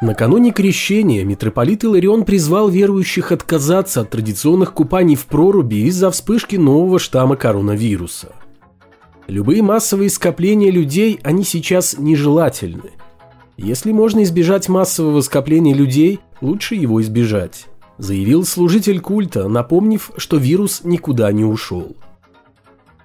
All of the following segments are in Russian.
Накануне крещения митрополит Иларион призвал верующих отказаться от традиционных купаний в проруби из-за вспышки нового штамма коронавируса. Любые массовые скопления людей, они сейчас нежелательны. Если можно избежать массового скопления людей, лучше его избежать, заявил служитель культа, напомнив, что вирус никуда не ушел.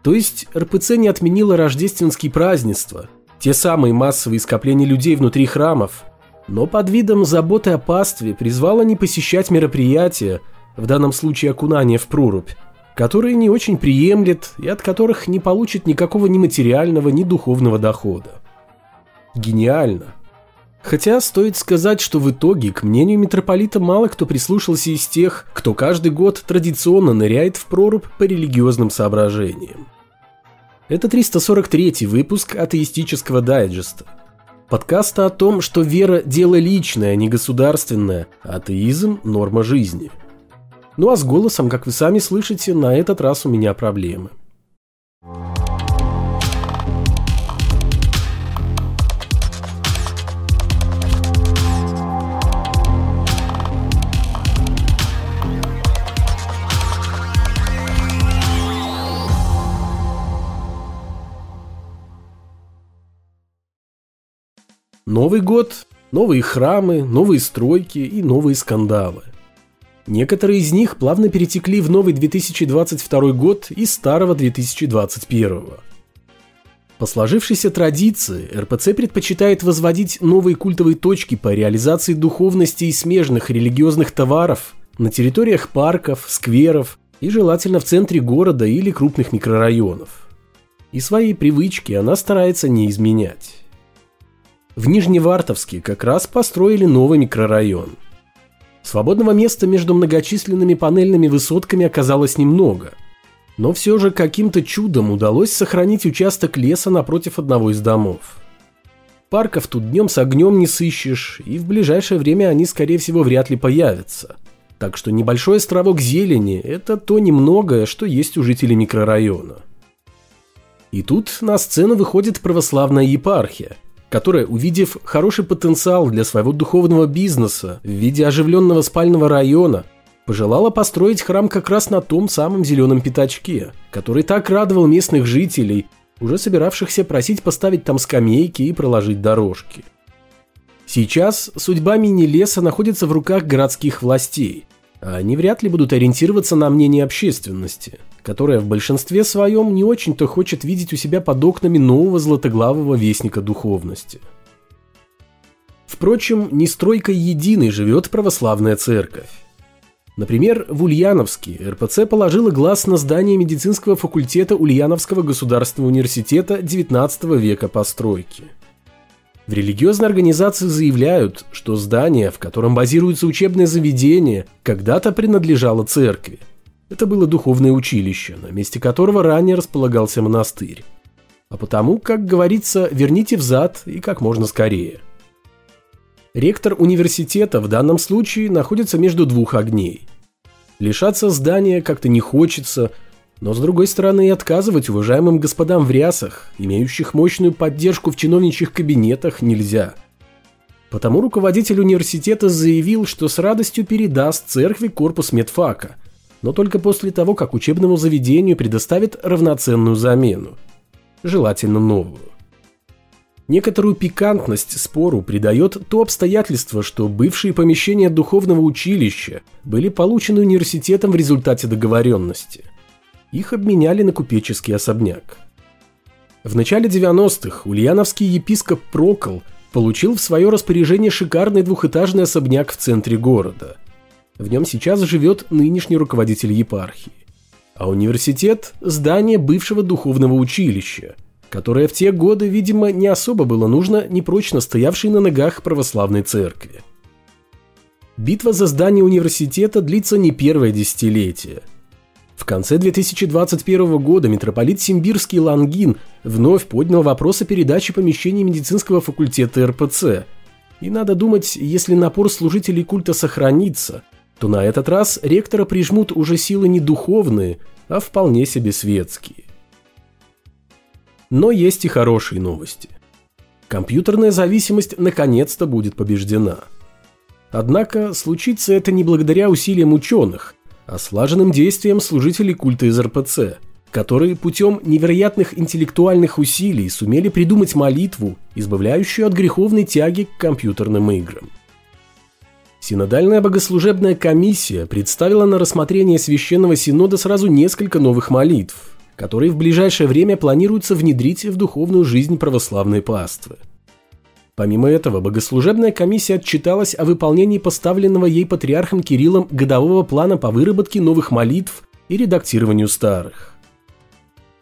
То есть РПЦ не отменила рождественские празднества, те самые массовые скопления людей внутри храмов, но под видом заботы о пастве призвала не посещать мероприятия, в данном случае окунание в прорубь, которые не очень приемлет и от которых не получит никакого ни материального, ни духовного дохода. Гениально. Хотя стоит сказать, что в итоге, к мнению митрополита, мало кто прислушался из тех, кто каждый год традиционно ныряет в прорубь по религиозным соображениям. Это 343 выпуск атеистического дайджеста. Подкаста о том, что вера – дело личное, а не государственное, а атеизм – норма жизни. Ну а с голосом, как вы сами слышите, на этот раз у меня проблемы – Новый год, новые храмы, новые стройки и новые скандалы. Некоторые из них плавно перетекли в новый 2022 год из старого 2021. По сложившейся традиции, РПЦ предпочитает возводить новые культовые точки по реализации духовности и смежных религиозных товаров на территориях парков, скверов и желательно в центре города или крупных микрорайонов. И свои привычки она старается не изменять. В Нижневартовске как раз построили новый микрорайон. Свободного места между многочисленными панельными высотками оказалось немного. Но все же каким-то чудом удалось сохранить участок леса напротив одного из домов. Парков тут днем с огнем не сыщешь, и в ближайшее время они, скорее всего, вряд ли появятся. Так что небольшой островок зелени – это то немногое, что есть у жителей микрорайона. И тут на сцену выходит православная епархия, которая, увидев хороший потенциал для своего духовного бизнеса в виде оживленного спального района, пожелала построить храм как раз на том самом зеленом пятачке, который так радовал местных жителей, уже собиравшихся просить поставить там скамейки и проложить дорожки. Сейчас судьба мини-леса находится в руках городских властей, они вряд ли будут ориентироваться на мнение общественности – которая в большинстве своем не очень-то хочет видеть у себя под окнами нового златоглавого вестника духовности. Впрочем, не стройкой единой живет православная церковь. Например, в Ульяновске РПЦ положила глаз на здание медицинского факультета Ульяновского государственного университета XIX века постройки. В религиозной организации заявляют, что здание, в котором базируется учебное заведение, когда-то принадлежало церкви – это было духовное училище, на месте которого ранее располагался монастырь. А потому, как говорится, верните взад и как можно скорее. Ректор университета в данном случае находится между двух огней. Лишаться здания как-то не хочется, но с другой стороны и отказывать уважаемым господам в рясах, имеющих мощную поддержку в чиновничьих кабинетах, нельзя. Потому руководитель университета заявил, что с радостью передаст церкви корпус медфака – но только после того, как учебному заведению предоставят равноценную замену, желательно новую. Некоторую пикантность спору придает то обстоятельство, что бывшие помещения духовного училища были получены университетом в результате договоренности. Их обменяли на купеческий особняк. В начале 90-х ульяновский епископ Прокол получил в свое распоряжение шикарный двухэтажный особняк в центре города – в нем сейчас живет нынешний руководитель епархии. А университет – здание бывшего духовного училища, которое в те годы, видимо, не особо было нужно непрочно стоявшей на ногах православной церкви. Битва за здание университета длится не первое десятилетие. В конце 2021 года митрополит Симбирский Лангин вновь поднял вопрос о передаче помещений медицинского факультета РПЦ. И надо думать, если напор служителей культа сохранится, то на этот раз ректора прижмут уже силы не духовные, а вполне себе светские. Но есть и хорошие новости. Компьютерная зависимость наконец-то будет побеждена. Однако случится это не благодаря усилиям ученых, а слаженным действиям служителей культа из РПЦ, которые путем невероятных интеллектуальных усилий сумели придумать молитву, избавляющую от греховной тяги к компьютерным играм. Синодальная богослужебная комиссия представила на рассмотрение Священного Синода сразу несколько новых молитв, которые в ближайшее время планируется внедрить в духовную жизнь православной паствы. Помимо этого, богослужебная комиссия отчиталась о выполнении поставленного ей патриархом Кириллом годового плана по выработке новых молитв и редактированию старых.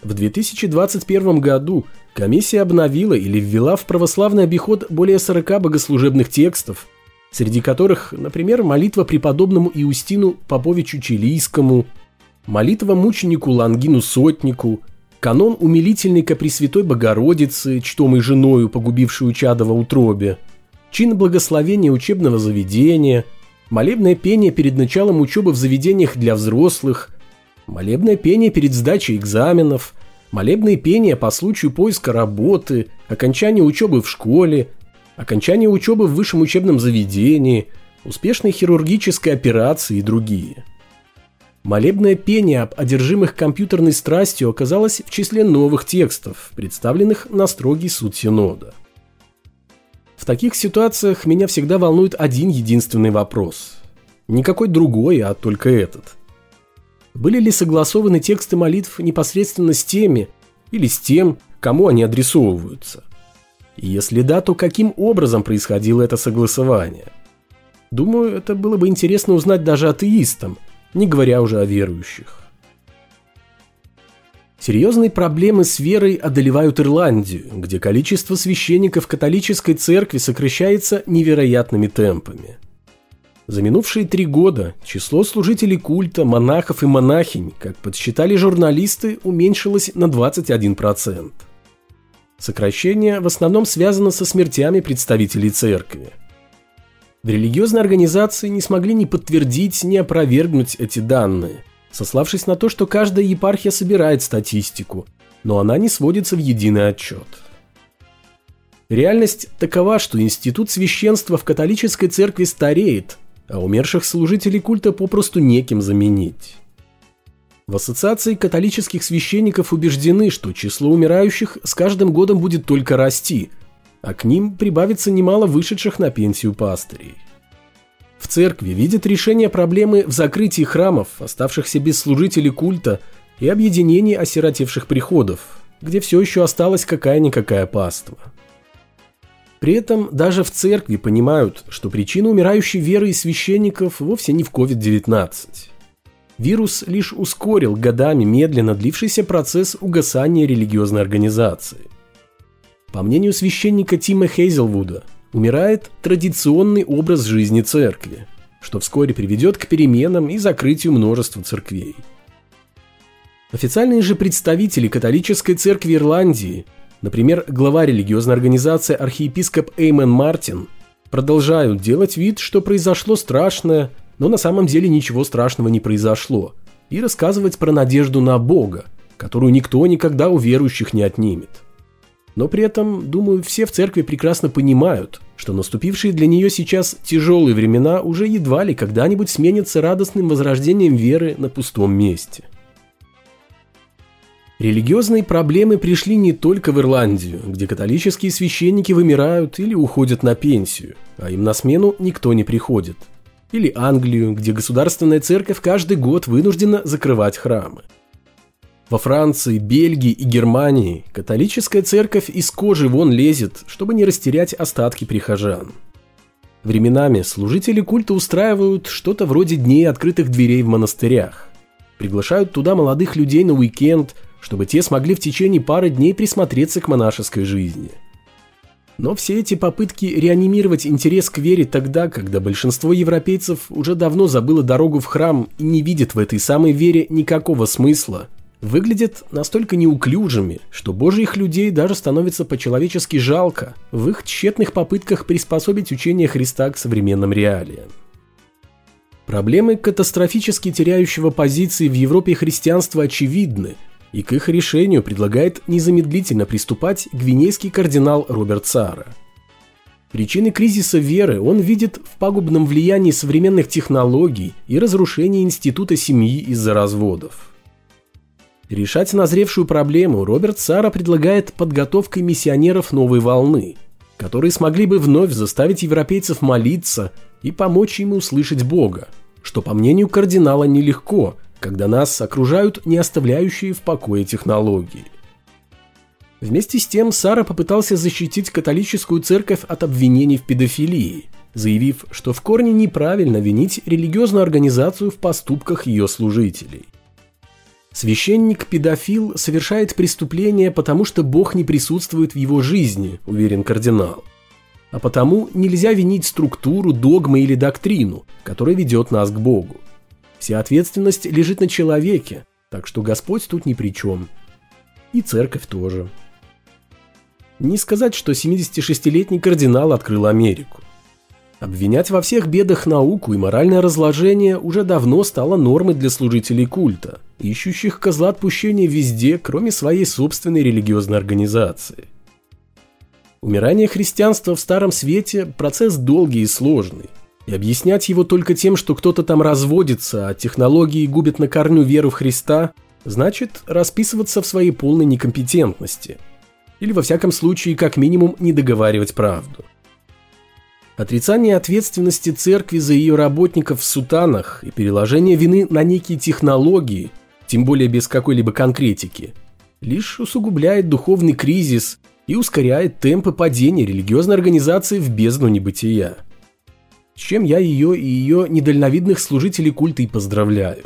В 2021 году комиссия обновила или ввела в православный обиход более 40 богослужебных текстов, среди которых, например, молитва преподобному Иустину Поповичу Чилийскому, молитва мученику Лангину Сотнику, канон умилительника Пресвятой Богородицы, чтомой женою, погубившую чадо во утробе, чин благословения учебного заведения, молебное пение перед началом учебы в заведениях для взрослых, молебное пение перед сдачей экзаменов, молебное пение по случаю поиска работы, окончания учебы в школе – окончание учебы в высшем учебном заведении, успешной хирургической операции и другие. Молебное пение об одержимых компьютерной страстью оказалось в числе новых текстов, представленных на строгий суд Синода. В таких ситуациях меня всегда волнует один единственный вопрос. Никакой другой, а только этот. Были ли согласованы тексты молитв непосредственно с теми или с тем, кому они адресовываются? Если да, то каким образом происходило это согласование? Думаю, это было бы интересно узнать даже атеистам, не говоря уже о верующих. Серьезные проблемы с верой одолевают Ирландию, где количество священников католической церкви сокращается невероятными темпами. За минувшие три года число служителей культа, монахов и монахинь, как подсчитали журналисты, уменьшилось на 21%. Сокращение в основном связано со смертями представителей церкви. В религиозной организации не смогли ни подтвердить, ни опровергнуть эти данные, сославшись на то, что каждая епархия собирает статистику, но она не сводится в единый отчет. Реальность такова, что институт священства в католической церкви стареет, а умерших служителей культа попросту неким заменить. В Ассоциации католических священников убеждены, что число умирающих с каждым годом будет только расти, а к ним прибавится немало вышедших на пенсию пастырей. В церкви видят решение проблемы в закрытии храмов, оставшихся без служителей культа, и объединении осиротевших приходов, где все еще осталась какая-никакая паства. При этом даже в церкви понимают, что причина умирающей веры и священников вовсе не в COVID-19 вирус лишь ускорил годами медленно длившийся процесс угасания религиозной организации. По мнению священника Тима Хейзелвуда, умирает традиционный образ жизни церкви, что вскоре приведет к переменам и закрытию множества церквей. Официальные же представители католической церкви Ирландии, например, глава религиозной организации архиепископ Эймен Мартин, продолжают делать вид, что произошло страшное, но на самом деле ничего страшного не произошло, и рассказывать про надежду на Бога, которую никто никогда у верующих не отнимет. Но при этом, думаю, все в церкви прекрасно понимают, что наступившие для нее сейчас тяжелые времена уже едва ли когда-нибудь сменятся радостным возрождением веры на пустом месте. Религиозные проблемы пришли не только в Ирландию, где католические священники вымирают или уходят на пенсию, а им на смену никто не приходит – или Англию, где государственная церковь каждый год вынуждена закрывать храмы. Во Франции, Бельгии и Германии католическая церковь из кожи вон лезет, чтобы не растерять остатки прихожан. Временами служители культа устраивают что-то вроде дней открытых дверей в монастырях. Приглашают туда молодых людей на уикенд, чтобы те смогли в течение пары дней присмотреться к монашеской жизни – но все эти попытки реанимировать интерес к вере тогда, когда большинство европейцев уже давно забыло дорогу в храм и не видит в этой самой вере никакого смысла, выглядят настолько неуклюжими, что божьих людей даже становится по-человечески жалко в их тщетных попытках приспособить учение Христа к современным реалиям. Проблемы катастрофически теряющего позиции в Европе христианства очевидны – и к их решению предлагает незамедлительно приступать гвинейский кардинал Роберт Сара. Причины кризиса веры он видит в пагубном влиянии современных технологий и разрушении института семьи из-за разводов. Решать назревшую проблему Роберт Сара предлагает подготовкой миссионеров новой волны, которые смогли бы вновь заставить европейцев молиться и помочь им услышать Бога, что, по мнению кардинала, нелегко, когда нас окружают не оставляющие в покое технологии. Вместе с тем Сара попытался защитить католическую церковь от обвинений в педофилии, заявив, что в корне неправильно винить религиозную организацию в поступках ее служителей. Священник-педофил совершает преступление, потому что Бог не присутствует в его жизни, уверен кардинал. А потому нельзя винить структуру, догмы или доктрину, которая ведет нас к Богу. Вся ответственность лежит на человеке, так что Господь тут ни при чем. И церковь тоже. Не сказать, что 76-летний кардинал открыл Америку. Обвинять во всех бедах науку и моральное разложение уже давно стало нормой для служителей культа, ищущих козла отпущения везде, кроме своей собственной религиозной организации. Умирание христианства в Старом Свете – процесс долгий и сложный, и объяснять его только тем, что кто-то там разводится, а технологии губят на корню веру в Христа, значит расписываться в своей полной некомпетентности – или во всяком случае как минимум не договаривать правду. Отрицание ответственности церкви за ее работников в сутанах и переложение вины на некие технологии, тем более без какой-либо конкретики, лишь усугубляет духовный кризис и ускоряет темпы падения религиозной организации в бездну небытия. С чем я ее и ее недальновидных служителей культа и поздравляю.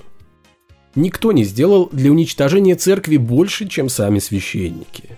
Никто не сделал для уничтожения церкви больше, чем сами священники.